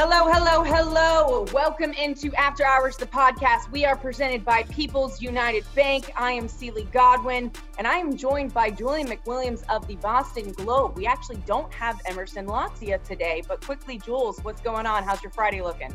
Hello, hello, hello. Welcome into After Hours, the podcast. We are presented by People's United Bank. I am Celie Godwin, and I am joined by Julian McWilliams of the Boston Globe. We actually don't have Emerson Lotzia today, but quickly, Jules, what's going on? How's your Friday looking?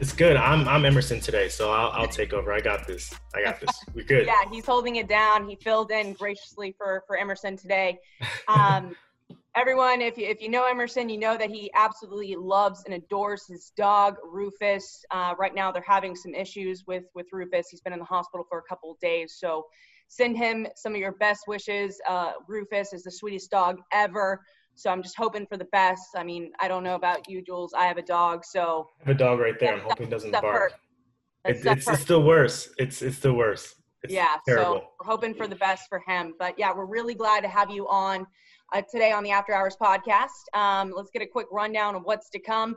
It's good. I'm I'm Emerson today, so I'll, I'll take over. I got this. I got this. We're good. yeah, he's holding it down. He filled in graciously for for Emerson today. Um, everyone, if you, if you know Emerson, you know that he absolutely loves and adores his dog, Rufus. Uh, right now, they're having some issues with, with Rufus. He's been in the hospital for a couple of days. So send him some of your best wishes. Uh, Rufus is the sweetest dog ever. So I'm just hoping for the best. I mean, I don't know about you, Jules. I have a dog, so I have a dog right there. I'm hoping it doesn't bark. It, it's it's the worst. It's it's the worst. It's yeah, terrible. so we're hoping for the best for him. But yeah, we're really glad to have you on uh, today on the After Hours podcast. Um, let's get a quick rundown of what's to come.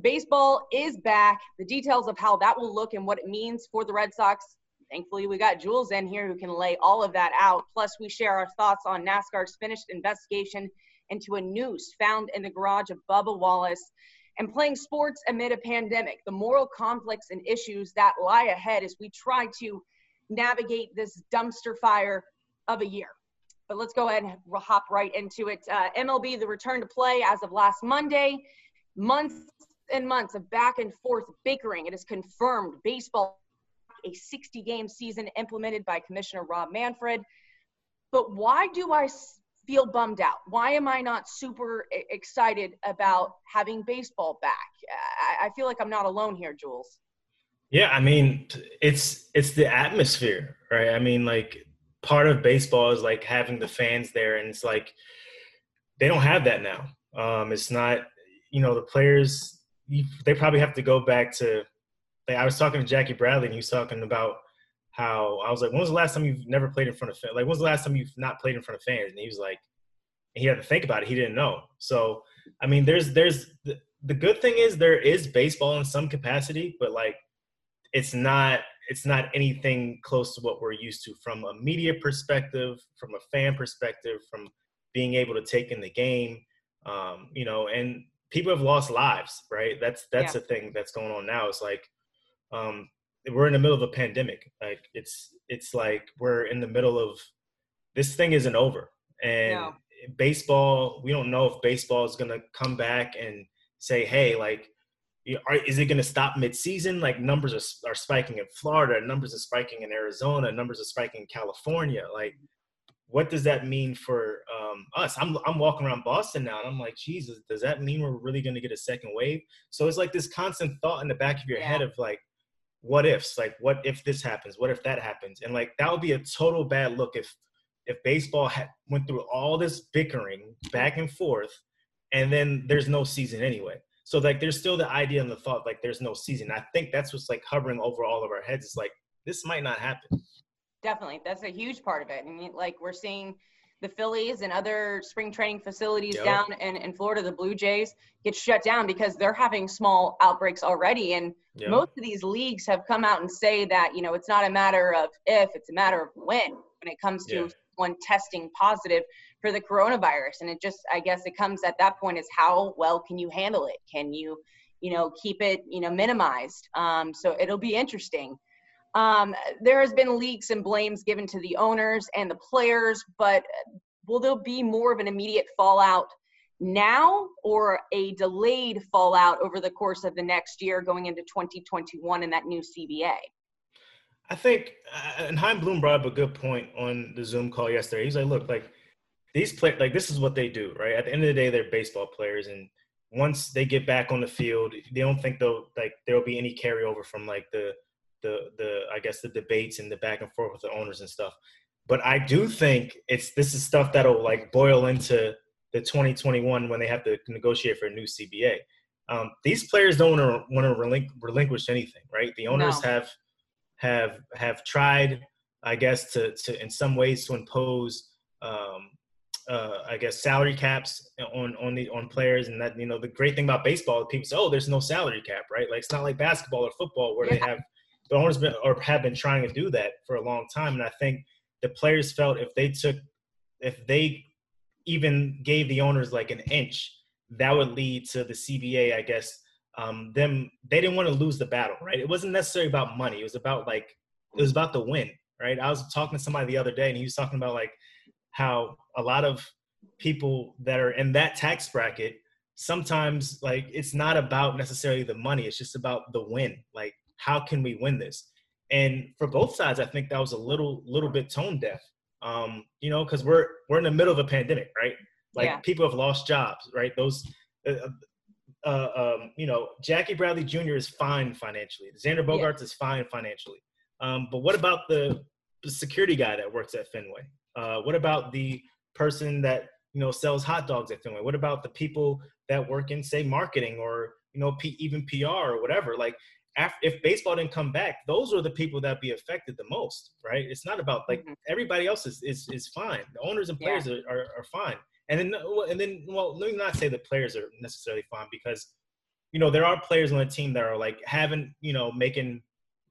Baseball is back. The details of how that will look and what it means for the Red Sox. Thankfully, we got Jules in here who can lay all of that out. Plus, we share our thoughts on NASCAR's finished investigation into a noose found in the garage of Bubba Wallace and playing sports amid a pandemic, the moral conflicts and issues that lie ahead as we try to navigate this dumpster fire of a year. But let's go ahead and hop right into it. Uh, MLB, the return to play as of last Monday. Months and months of back and forth bickering. It is confirmed baseball, a 60 game season implemented by Commissioner Rob Manfred. But why do I feel bummed out? Why am I not super excited about having baseball back? I, feel like I'm not alone here, Jules. Yeah, I mean, it's it's the atmosphere, right? I mean, like part of baseball is like having the fans there, and it's like they don't have that now. Um, it's not, you know, the players. They probably have to go back to. Like I was talking to Jackie Bradley, and he was talking about how I was like, "When was the last time you've never played in front of fans? Like, when was the last time you've not played in front of fans?" And he was like, he had to think about it. He didn't know. So, I mean, there's there's the, the good thing is there is baseball in some capacity, but like, it's not it's not anything close to what we're used to from a media perspective, from a fan perspective, from being able to take in the game. Um, you know, and people have lost lives, right? That's that's yeah. the thing that's going on now. It's like um, we're in the middle of a pandemic. Like it's it's like we're in the middle of this thing isn't over, and baseball. We don't know if baseball is gonna come back and say, hey, like is it going to stop mid-season? Like numbers are, are spiking in Florida, numbers are spiking in Arizona, numbers are spiking in California. Like, what does that mean for um, us? I'm I'm walking around Boston now, and I'm like, Jesus, does that mean we're really going to get a second wave? So it's like this constant thought in the back of your yeah. head of like, what ifs? Like, what if this happens? What if that happens? And like, that would be a total bad look if if baseball had, went through all this bickering back and forth, and then there's no season anyway. So like there's still the idea and the thought like there's no season. I think that's what's like hovering over all of our heads. It's like this might not happen. Definitely. That's a huge part of it. I mean, like we're seeing the Phillies and other spring training facilities yep. down in, in Florida, the Blue Jays get shut down because they're having small outbreaks already. And yep. most of these leagues have come out and say that, you know, it's not a matter of if, it's a matter of when when it comes to yeah. one testing positive for the coronavirus. And it just i guess it comes at that point is how well can you handle it? Can you you know keep it you know minimized? Um, so it'll be interesting. Um, there has been leaks and blames given to the owners and the players but will there be more of an immediate fallout now or a delayed fallout over the course of the next year going into 2021 and that new cba I think, uh, and Chaim Bloom brought up a good point on the Zoom call yesterday. He's like, look, like these play like this is what they do, right? At the end of the day, they're baseball players, and once they get back on the field, they don't think they'll like there'll be any carryover from like the the the I guess the debates and the back and forth with the owners and stuff. But I do think it's this is stuff that'll like boil into the 2021 when they have to negotiate for a new CBA. Um, these players don't want to want to relinqu- relinquish anything, right? The owners no. have have have tried, I guess, to to in some ways to impose um, uh, I guess salary caps on on the on players, and that you know the great thing about baseball, people say, oh, there's no salary cap, right? Like it's not like basketball or football where yeah. they have the owners been or have been trying to do that for a long time, and I think the players felt if they took if they even gave the owners like an inch, that would lead to the CBA, I guess, um, them they didn't want to lose the battle, right? It wasn't necessarily about money. It was about like it was about the win, right? I was talking to somebody the other day, and he was talking about like how a lot of people that are in that tax bracket sometimes like it's not about necessarily the money it's just about the win like how can we win this and for both sides i think that was a little little bit tone deaf um you know because we're we're in the middle of a pandemic right like yeah. people have lost jobs right those uh, uh, um, you know, Jackie Bradley Jr. is fine financially. Xander Bogaerts yeah. is fine financially. Um, but what about the, the, security guy that works at Fenway? Uh, what about the person that you know sells hot dogs at Fenway? What about the people that work in say marketing or you know P- even PR or whatever? Like after, if baseball didn't come back, those are the people that be affected the most, right? It's not about like mm-hmm. everybody else is, is is fine. The owners and players yeah. are, are, are fine. And then and then well, let me not say the players are necessarily fine because you know there are players on the team that are like having you know making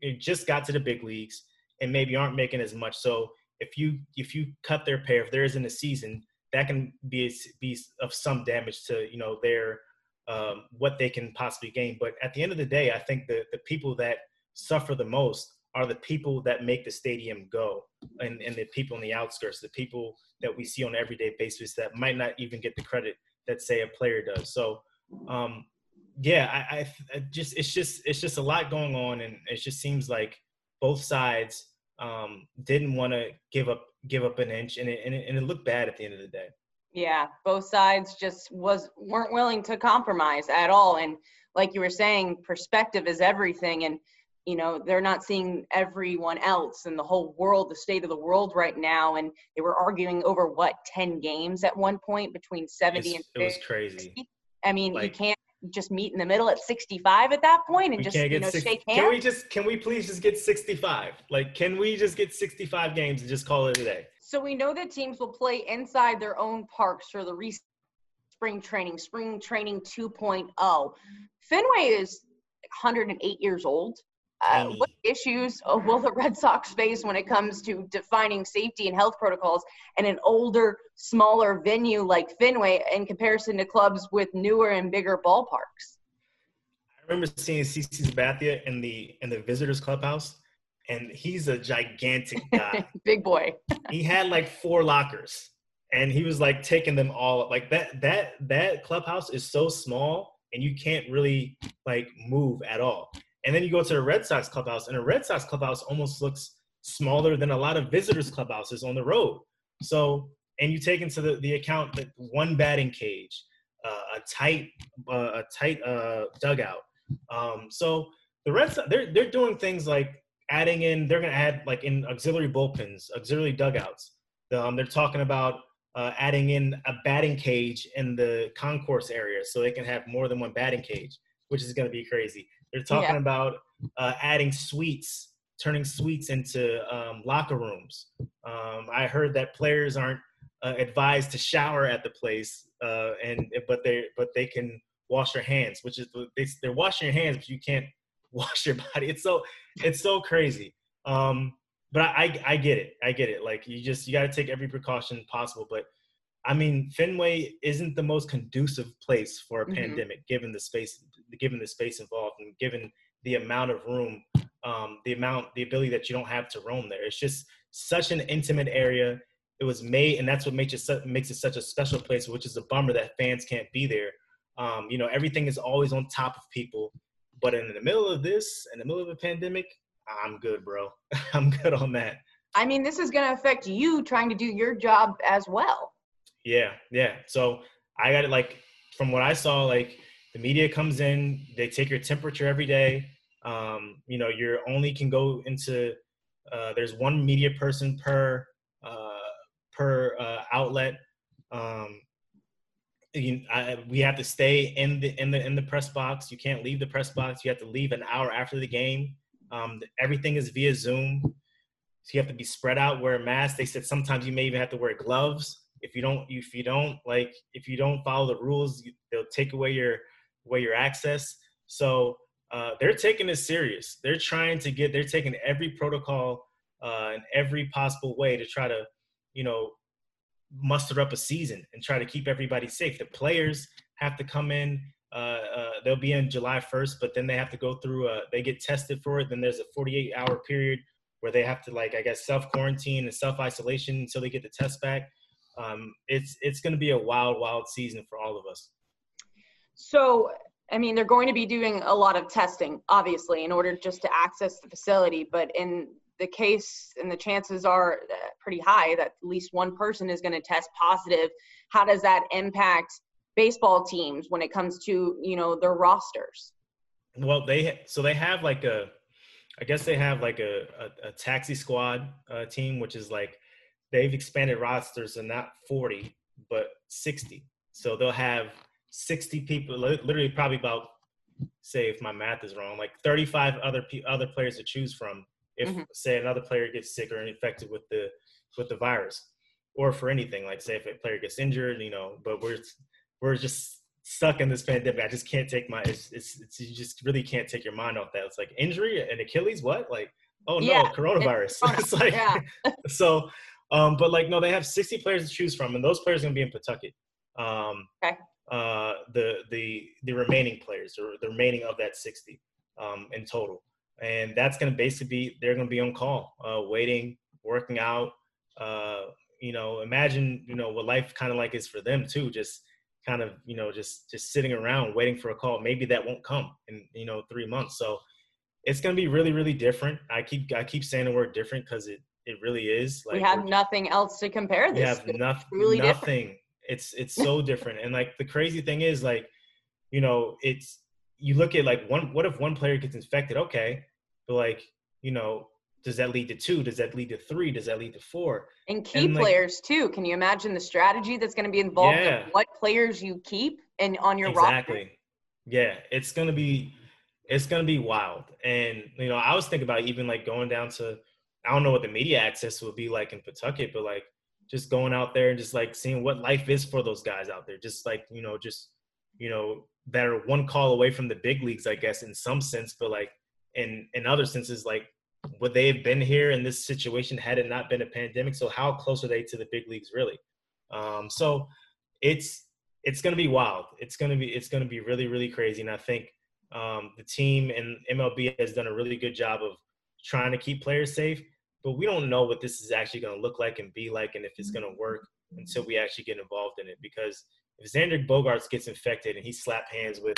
it just got to the big leagues and maybe aren't making as much. So if you if you cut their pay, if there isn't a season, that can be be of some damage to you know their um, what they can possibly gain. But at the end of the day, I think the the people that suffer the most are the people that make the stadium go, and and the people in the outskirts, the people that we see on an everyday basis that might not even get the credit that say a player does. So. Um, yeah, I, I, I just it's just it's just a lot going on, and it just seems like both sides um, didn't want to give up give up an inch, and it, and it, and it looked bad at the end of the day. Yeah, both sides just was weren't willing to compromise at all, and like you were saying, perspective is everything, and you know they're not seeing everyone else and the whole world, the state of the world right now, and they were arguing over what ten games at one point between seventy it's, and. It was crazy. I mean, like, you can't just meet in the middle at 65 at that point and just you know six, shake hands? Can we just can we please just get 65? Like can we just get 65 games and just call it a day? So we know that teams will play inside their own parks for the re- spring training, spring training 2.0. Fenway is 108 years old. Uh, what issues will the Red Sox face when it comes to defining safety and health protocols in an older, smaller venue like Fenway in comparison to clubs with newer and bigger ballparks? I remember seeing CC Sabathia in the in the visitors clubhouse, and he's a gigantic guy, big boy. he had like four lockers, and he was like taking them all. Like that that that clubhouse is so small, and you can't really like move at all. And then you go to the Red Sox clubhouse, and the Red Sox clubhouse almost looks smaller than a lot of visitors clubhouses on the road. So, and you take into the, the account that one batting cage, uh, a tight, uh, a tight uh, dugout. Um, so the Red Sox, they're they're doing things like adding in. They're going to add like in auxiliary bullpens, auxiliary dugouts. Um, they're talking about uh, adding in a batting cage in the concourse area, so they can have more than one batting cage, which is going to be crazy. They're talking yeah. about uh, adding suites, turning suites into um, locker rooms. Um, I heard that players aren't uh, advised to shower at the place, uh, and but they but they can wash their hands, which is they, they're washing your hands, but you can't wash your body. It's so it's so crazy. Um, but I, I get it. I get it. Like you just you got to take every precaution possible. But I mean, Fenway isn't the most conducive place for a mm-hmm. pandemic, given the space, given the space involved, and given the amount of room, um, the amount, the ability that you don't have to roam there. It's just such an intimate area. It was made, and that's what makes it makes it such a special place, which is a bummer that fans can't be there. Um, you know, everything is always on top of people, but in the middle of this, in the middle of a pandemic, I'm good, bro. I'm good on that. I mean, this is going to affect you trying to do your job as well. Yeah, yeah. So I got it like from what I saw, like the media comes in, they take your temperature every day. Um, you know, you're only can go into uh, there's one media person per uh, per uh, outlet. Um, you, I, we have to stay in the in the in the press box. You can't leave the press box. You have to leave an hour after the game. Um, everything is via Zoom, so you have to be spread out, wear a mask. They said sometimes you may even have to wear gloves if you don't if you don't like if you don't follow the rules they'll take away your away your access so uh, they're taking this serious they're trying to get they're taking every protocol uh, in every possible way to try to you know muster up a season and try to keep everybody safe the players have to come in Uh, uh, they'll be in July 1st, but then they have to go through. A, they get tested for it. Then there's a 48 hour period where they have to like I guess self quarantine and self isolation until they get the test back. Um, it's it's going to be a wild, wild season for all of us. So, I mean, they're going to be doing a lot of testing, obviously, in order just to access the facility. But in the case, and the chances are uh, pretty high that at least one person is going to test positive. How does that impact baseball teams when it comes to you know their rosters? Well, they so they have like a, I guess they have like a a, a taxi squad uh, team, which is like they've expanded rosters and not 40 but 60. So they'll have 60 people, literally probably about say if my math is wrong, like 35 other other players to choose from. If mm-hmm. say another player gets sick or infected with the with the virus, or for anything like say if a player gets injured, you know. But we're we're just stuck in this pandemic. I just can't take my. It's, it's, it's you just really can't take your mind off that. It's like injury and Achilles. What like? Oh no, yeah, coronavirus. It's, it's like yeah. so. Um, but like no, they have 60 players to choose from, and those players are gonna be in Pawtucket. Um, okay uh, the the the remaining players or the remaining of that 60 um, in total. And that's going to basically be they're going to be on call, uh, waiting, working out. Uh, you know, imagine you know what life kind of like is for them too. Just kind of you know just just sitting around waiting for a call. Maybe that won't come in you know three months. So it's going to be really really different. I keep I keep saying the word different because it it really is. Like we have nothing else to compare this. We have nothing. Really nothing. Different. It's it's so different. And like the crazy thing is like, you know, it's you look at like one what if one player gets infected? Okay. But like, you know, does that lead to two? Does that lead to three? Does that lead to four? And key and, like, players too. Can you imagine the strategy that's going to be involved yeah. in what players you keep and on your exactly. roster? Yeah, it's gonna be it's gonna be wild. And you know, I was thinking about even like going down to I don't know what the media access would be like in Pawtucket, but like just going out there and just like seeing what life is for those guys out there. Just like, you know, just, you know, that are one call away from the big leagues, I guess, in some sense, but like in in other senses, like would they have been here in this situation had it not been a pandemic? So how close are they to the big leagues really? Um, so it's it's gonna be wild. It's gonna be it's gonna be really, really crazy. And I think um, the team and MLB has done a really good job of trying to keep players safe but we don't know what this is actually going to look like and be like and if it's going to work until we actually get involved in it because if Xander Bogaerts gets infected and he slap hands with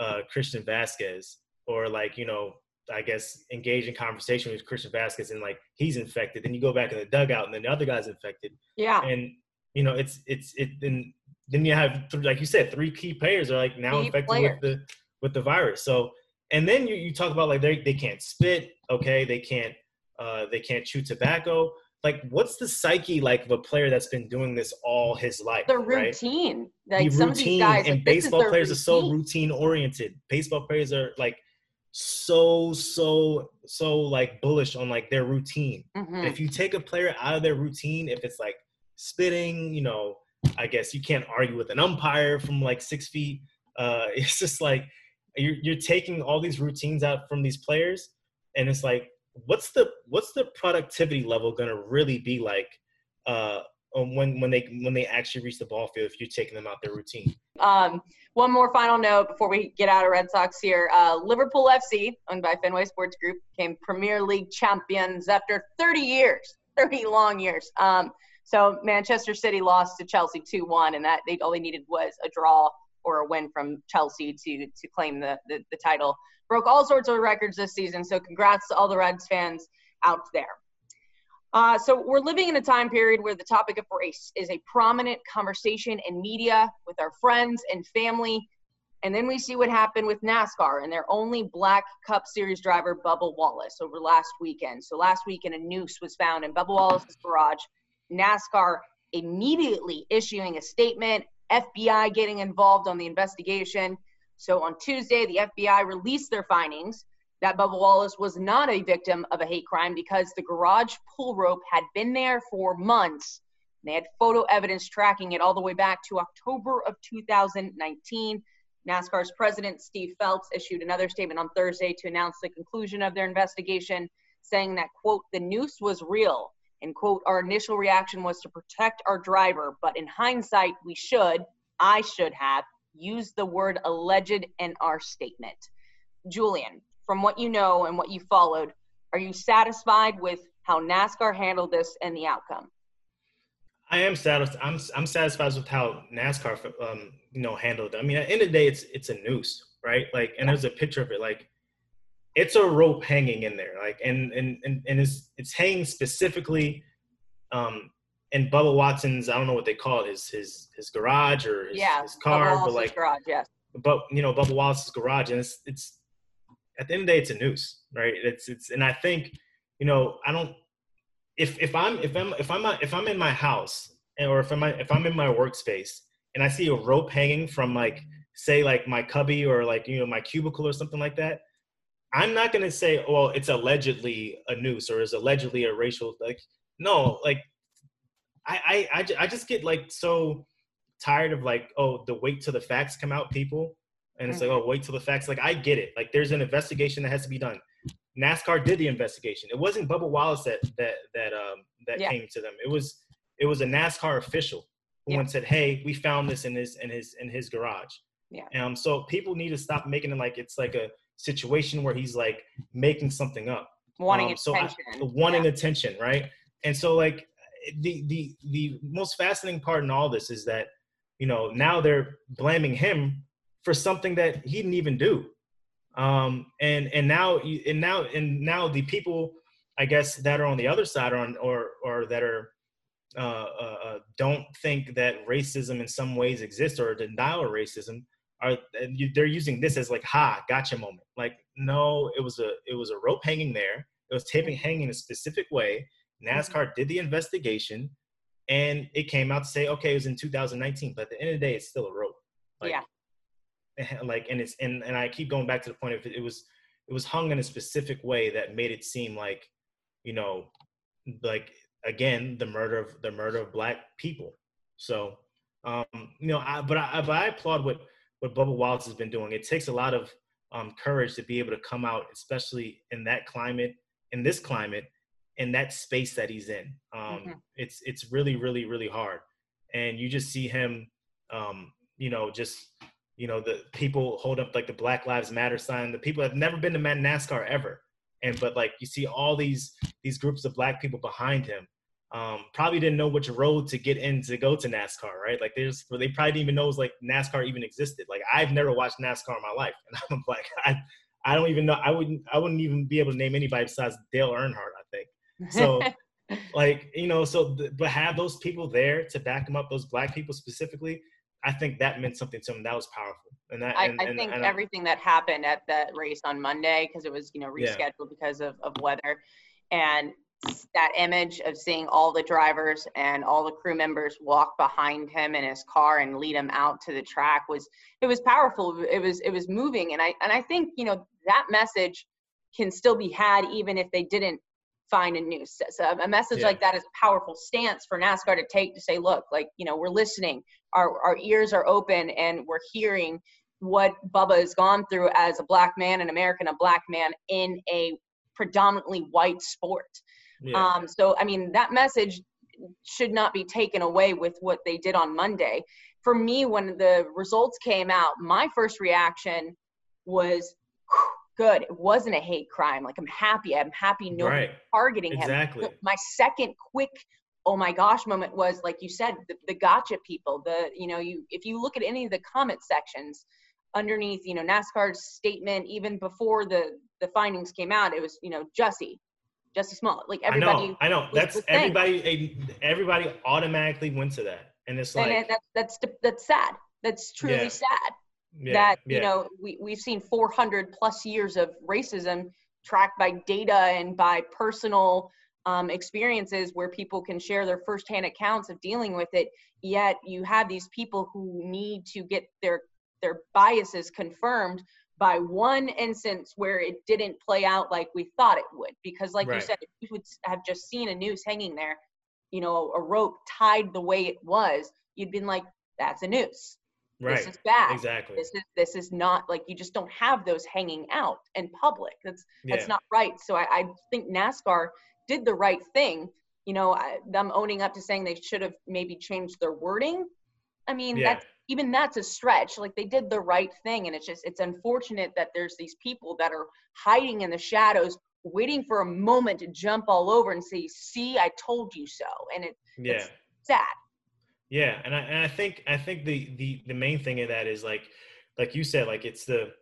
uh, Christian Vázquez or like you know I guess engage in conversation with Christian Vázquez and like he's infected then you go back in the dugout and then the other guy's infected. Yeah. And you know it's it's it then then you have like you said three key players are like now key infected players. with the with the virus. So and then you, you talk about like they they can't spit okay? They can't uh, they can't chew tobacco. Like, what's the psyche like of a player that's been doing this all his life? The routine, right? like the some routine, of these guys, and baseball players routine. are so routine oriented. Baseball players are like so so so like bullish on like their routine. Mm-hmm. If you take a player out of their routine, if it's like spitting, you know, I guess you can't argue with an umpire from like six feet. Uh, it's just like you're you're taking all these routines out from these players, and it's like what's the what's the productivity level going to really be like uh, um, when when they when they actually reach the ball field if you're taking them out their routine. Um, one more final note before we get out of Red Sox here. Uh, Liverpool FC, owned by Fenway Sports Group, became Premier League champions after 30 years, 30 long years. Um, so Manchester City lost to Chelsea 2-1, and that they all they needed was a draw or a win from Chelsea to to claim the, the, the title. Broke all sorts of records this season. So congrats to all the Reds fans out there. Uh, so we're living in a time period where the topic of race is a prominent conversation in media with our friends and family. And then we see what happened with NASCAR and their only black Cup Series driver, Bubba Wallace, over last weekend. So last weekend, a noose was found in Bubba Wallace's garage. NASCAR immediately issuing a statement FBI getting involved on the investigation. So on Tuesday, the FBI released their findings that Bubba Wallace was not a victim of a hate crime because the garage pull rope had been there for months. They had photo evidence tracking it all the way back to October of 2019. NASCAR's president, Steve Phelps, issued another statement on Thursday to announce the conclusion of their investigation, saying that, quote, the noose was real and quote our initial reaction was to protect our driver but in hindsight we should i should have, used the word alleged in our statement. Julian, from what you know and what you followed, are you satisfied with how NASCAR handled this and the outcome? I am satisfied. I'm I'm satisfied with how NASCAR, um, you know, handled it. I mean, at the end of the day, it's it's a noose, right? Like, and there's a picture of it. Like, it's a rope hanging in there, like, and and and, and it's it's hanging specifically, um, in Bubba Watson's. I don't know what they call it, his his his garage or his, yeah, his car, but like garage, yes. But you know, Bubba Wallace's garage, and it's it's at the end of the day, it's a noose, right? It's it's, and I think, you know, I don't if if I'm if I'm if I'm if I'm in my house or if I'm if I'm in my workspace and I see a rope hanging from like say like my cubby or like you know my cubicle or something like that, I'm not gonna say, well, it's allegedly a noose or is allegedly a racial like no like I I I just get like so tired of like oh the wait till the facts come out people and it's mm-hmm. like oh wait till the facts like I get it like there's an investigation that has to be done NASCAR did the investigation. It wasn't Bubba Wallace that that that um that yeah. came to them. It was it was a NASCAR official who yeah. said, "Hey, we found this in his in his in his garage." Yeah. Um. So people need to stop making it like it's like a situation where he's like making something up, wanting um, attention, I, wanting yeah. attention, right? And so like the the the most fascinating part in all this is that you know now they're blaming him for something that he didn't even do um, and and now and now and now the people I guess that are on the other side or on, or or that are uh, uh, uh, don't think that racism in some ways exists or denial of racism are they're using this as like ha gotcha moment. Like no it was a it was a rope hanging there. It was taping hanging a specific way. Nascar did the investigation and it came out to say okay it was in 2019 but at the end of the day it's still a rope. Like, yeah. like and it's and, and i keep going back to the point of it, it was it was hung in a specific way that made it seem like you know like again the murder of the murder of black people. So um you know i but i but i applaud what what bubba wallace has been doing. It takes a lot of um courage to be able to come out especially in that climate in this climate in that space that he's in. Um mm-hmm. it's it's really really really hard. And you just see him um you know just you know the people hold up like the black lives matter sign the people have never been to nascar ever. And but like you see all these these groups of black people behind him um, probably didn't know which road to get in to go to NASCAR, right? Like there's, they probably didn't even know was like NASCAR even existed. Like I've never watched NASCAR in my life, and I'm like, I, I don't even know. I wouldn't, I wouldn't even be able to name anybody besides Dale Earnhardt. I think so. like you know, so but have those people there to back them up, those black people specifically. I think that meant something to him. That was powerful. And that, I, and, I and, think and, everything that happened at that race on Monday, because it was, you know, rescheduled yeah. because of, of weather, and that image of seeing all the drivers and all the crew members walk behind him in his car and lead him out to the track was it was powerful. It was it was moving, and I and I think you know that message can still be had even if they didn't find a new so a message yeah. like that is a powerful stance for NASCAR to take to say, look, like, you know, we're listening, our, our ears are open and we're hearing what Bubba has gone through as a black man, an American, a black man in a predominantly white sport. Yeah. Um, so, I mean, that message should not be taken away with what they did on Monday. For me, when the results came out, my first reaction was, good. It wasn't a hate crime. Like I'm happy. I'm happy no right. targeting exactly. him. My second quick oh my gosh moment was like you said the, the gotcha people the you know you if you look at any of the comment sections underneath you know nascar's statement even before the the findings came out it was you know jussie jussie small like everybody i know i know. that's everybody everybody automatically went to that. And it's like and that's that's that's sad. That's truly yeah. sad yeah, that yeah. you know we, we've seen 400 plus years of racism tracked by data and by personal um, experiences where people can share their firsthand accounts of dealing with it. Yet you have these people who need to get their their biases confirmed by one instance where it didn't play out like we thought it would because like right. you said if you would have just seen a noose hanging there you know a rope tied the way it was you'd been like that's a noose Right. This is bad. Exactly. This is this is not like you just don't have those hanging out in public. That's that's yeah. not right. So I, I think NASCAR did the right thing. You know, I, them owning up to saying they should have maybe changed their wording I mean, yeah. that's even that's a stretch. Like they did the right thing, and it's just it's unfortunate that there's these people that are hiding in the shadows, waiting for a moment to jump all over and say, "See, I told you so," and it, yeah. it's sad. Yeah, and I and I think I think the the the main thing of that is like like you said, like it's the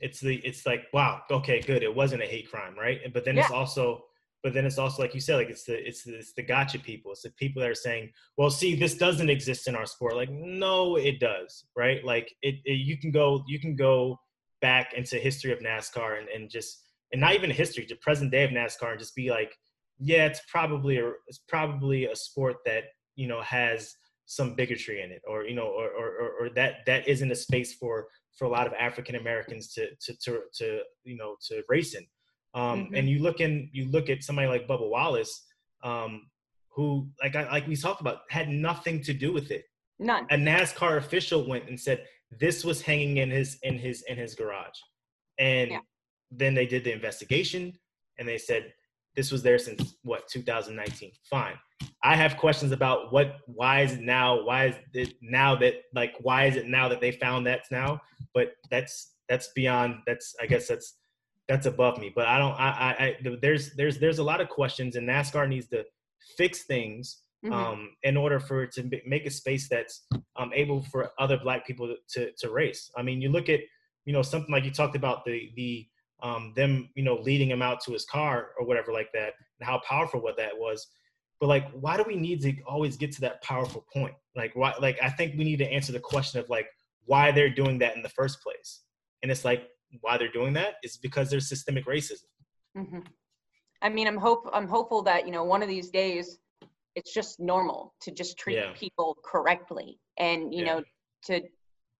it's the it's like wow, okay, good, it wasn't a hate crime, right? But then yeah. it's also but then it's also like you said like it's the it's the, it's the gotcha people. It's the people that are saying well see this doesn't exist in our sport. Like no it does right? Like it, it you can go you can go back into history of nascar and, and just and not even history the present day of nascar and just be like yeah it's probably a it's probably a sport that you know has some bigotry in it or you know or or, or that that isn't a space for for a lot of african americans to to to, to you know to race in um, mm-hmm. And you look in, you look at somebody like Bubba Wallace, um, who, like I, like we talked about, had nothing to do with it. None. A NASCAR official went and said this was hanging in his in his in his garage, and yeah. then they did the investigation, and they said this was there since what 2019. Fine. I have questions about what why is it now why is it now that like why is it now that they found that now but that's that's beyond that's I guess that's that's above me. But I don't. I, I, I there's there's there's a lot of questions, and NASCAR needs to fix things mm-hmm. um, in order for it to make a space that's um, able for other Black people to, to race. I mean, you look at you know something like you talked about the the um, them you know leading him out to his car or whatever like that, and how powerful what that was. But like, why do we need to always get to that powerful point? Like, why? Like, I think we need to answer the question of like why they're doing that in the first place. And it's like why they're doing that is because there's systemic racism. Mm-hmm. I mean, I'm hope I'm hopeful that you know one of these days it's just normal to just treat yeah. people correctly and you yeah. know to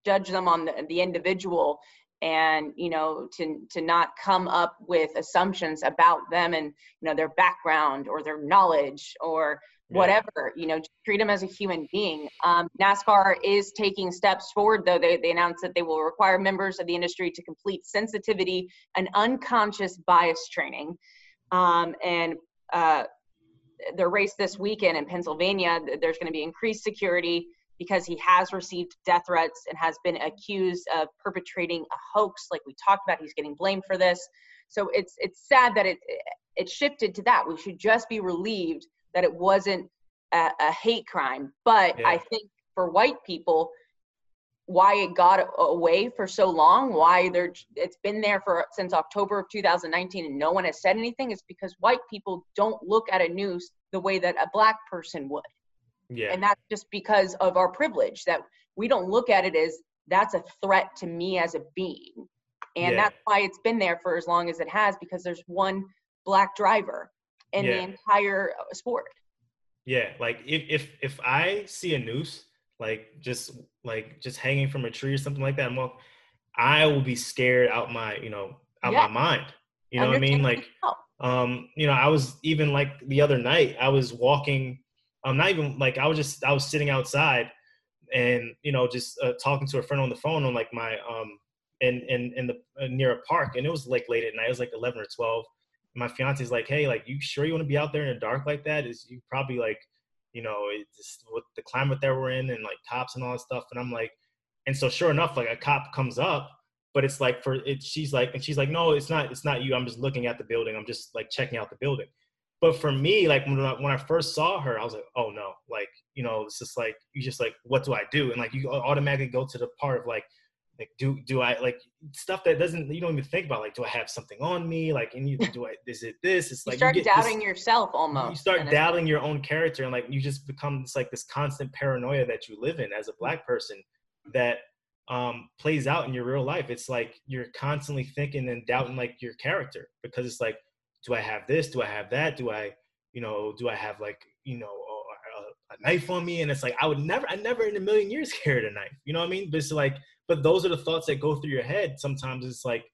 judge them on the, the individual and you know to to not come up with assumptions about them and you know their background or their knowledge or whatever you know treat them as a human being. Um, nascar is taking steps forward though they, they announced that they will require members of the industry to complete sensitivity and unconscious bias training. Um, and uh, the race this weekend in pennsylvania there's going to be increased security because he has received death threats and has been accused of perpetrating a hoax like we talked about he's getting blamed for this. So it's it's sad that it it shifted to that. We should just be relieved that it wasn't a, a hate crime. But yeah. I think for white people, why it got away for so long, why there it's been there for since October of 2019 and no one has said anything is because white people don't look at a news the way that a black person would. Yeah. And that's just because of our privilege that we don't look at it as that's a threat to me as a being. And yeah. that's why it's been there for as long as it has because there's one black driver in yeah. the entire uh, sport. Yeah, like if if if I see a noose like just like just hanging from a tree or something like that, I'm well, I will be scared out my you know out yeah. my mind. You know what I mean? Like um you know I was even like the other night I was walking. I'm um, not even like I was just I was sitting outside and you know just uh, talking to a friend on the phone on like my um in in in the uh, near a park and it was like late at night it was like 11 or 12 my fiance's like, hey, like, you sure you want to be out there in the dark like that? Is you probably like, you know, it's with the climate that we're in and like cops and all that stuff. And I'm like, and so sure enough, like a cop comes up, but it's like for it, she's like, and she's like, no, it's not, it's not you. I'm just looking at the building. I'm just like checking out the building. But for me, like when I, when I first saw her, I was like, oh no, like, you know, it's just like, you just like, what do I do? And like, you automatically go to the part of like, like do do i like stuff that doesn't you don't even think about like do i have something on me? Like and you do i is it this? It's you like start you doubting this, yourself almost you start doubting your own character and like you just become this like this constant paranoia that you live in as a black person that um plays out in your real life. It's like you're constantly thinking and doubting like your character because it's like do i have this? Do i have that? Do i you know do i have like you know a, a knife on me? And it's like i would never i never in a million years carried a knife you know what i mean? But it's like but those are the thoughts that go through your head sometimes it's like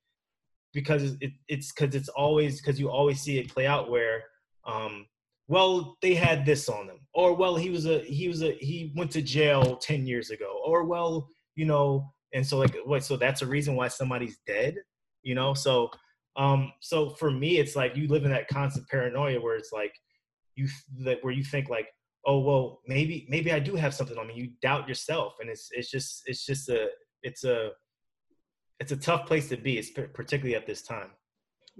because it, it's because it's always because you always see it play out where um well they had this on them or well he was a he was a he went to jail 10 years ago or well you know and so like what so that's a reason why somebody's dead you know so um so for me it's like you live in that constant paranoia where it's like you that where you think like oh well maybe maybe I do have something on me. You doubt yourself, and it's it's just it's just a it's a it's a tough place to be, particularly at this time.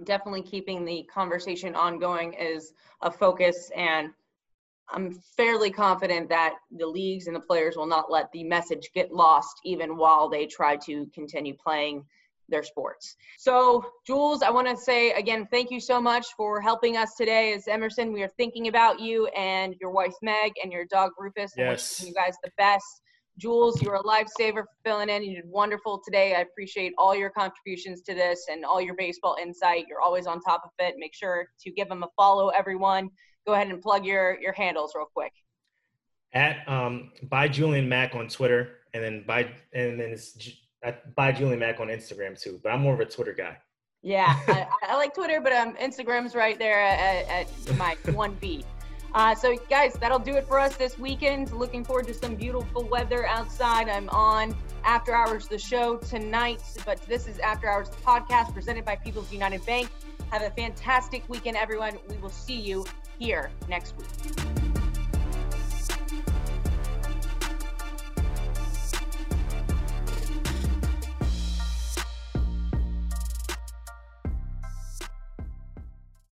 Definitely keeping the conversation ongoing is a focus, and I'm fairly confident that the leagues and the players will not let the message get lost, even while they try to continue playing their sports. So, Jules, I want to say again, thank you so much for helping us today. As Emerson, we are thinking about you and your wife Meg and your dog Rufus. Yes. you guys the best. Jules, you're a lifesaver for filling in. You did wonderful today. I appreciate all your contributions to this and all your baseball insight. You're always on top of it. Make sure to give them a follow, everyone. Go ahead and plug your your handles real quick. At um, by Julian Mack on Twitter, and then by and then it's I buy Julian Mack on Instagram too, but I'm more of a Twitter guy. Yeah, I, I, like Twitter, but um, Instagram's right there at, at my one B. Uh, so, guys, that'll do it for us this weekend. Looking forward to some beautiful weather outside. I'm on After Hours, the show tonight, but this is After Hours, the podcast presented by People's United Bank. Have a fantastic weekend, everyone. We will see you here next week.